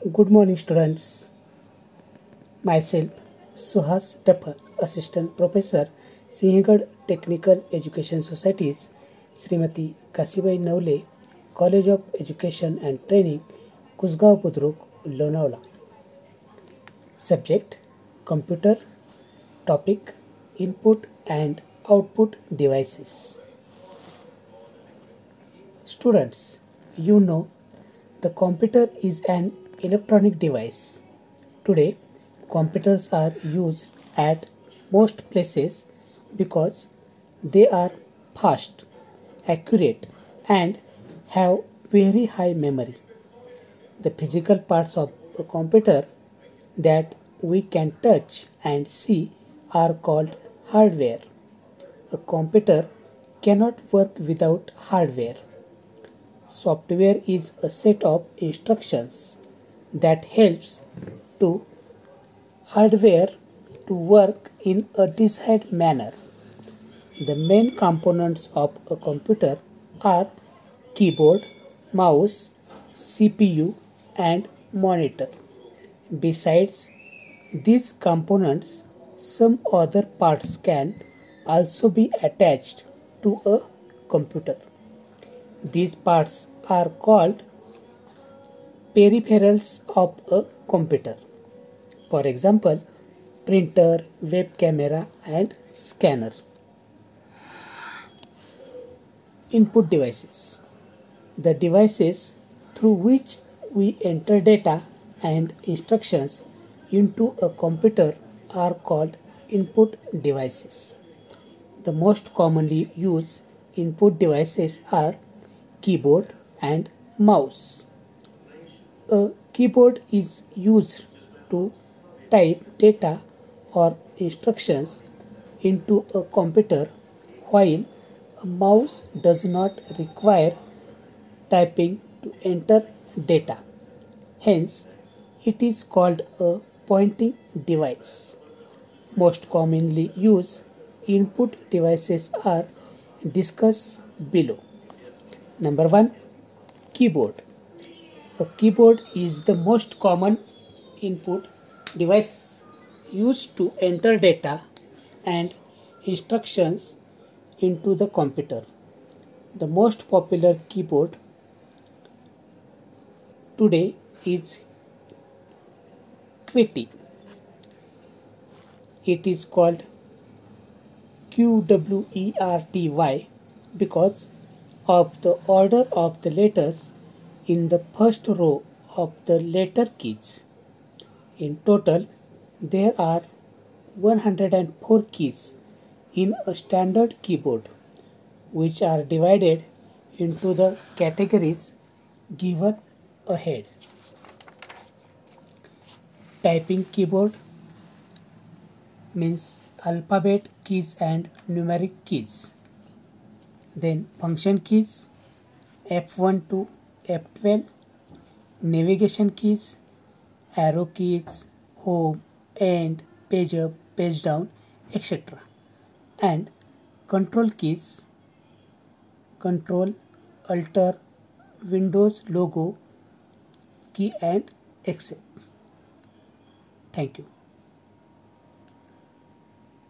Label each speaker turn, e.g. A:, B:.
A: Good morning, students. Myself, Suhas Tapar, Assistant Professor, Sinhgad Technical Education Societies, Srimati Kashibai Navale, College of Education and Training, Kusgaon Budruk, Lonavala. Subject Computer Topic Input and Output Devices. Students, you know the computer is an electronic device. Today, computers are used at most places because they are fast, accurate, and have very high memory. The physical parts of a computer that we can touch and see are called hardware. A computer cannot work without hardware. Software is a set of instructions that helps to hardware to work in a desired manner. The main components of a computer are keyboard, mouse, CPU and monitor. Besides these components, some other parts can also be attached to a computer. These parts are called peripherals of a computer. For example, printer, web camera and scanner. Input devices. The devices through which we enter data and instructions into a computer are called input devices. The most commonly used input devices are keyboard and mouse. A keyboard is used to type data or instructions into a computer while a mouse does not require typing to enter data. Hence, it is called a pointing device. Most commonly used input devices are discussed below. Number 1 Keyboard. A keyboard is the most common input device used to enter data and instructions into the computer. The most popular keyboard today is QWERTY. It is called QWERTY because of the order of the letters in the first row of the letter keys. In total, there are 104 keys in a standard keyboard, which are divided into the categories given ahead. Typing keyboard means alphabet keys and numeric keys. Then function keys F1 to F twelve navigation keys arrow keys home end page up page down etcetera and control keys control alter Windows logo key and except thank you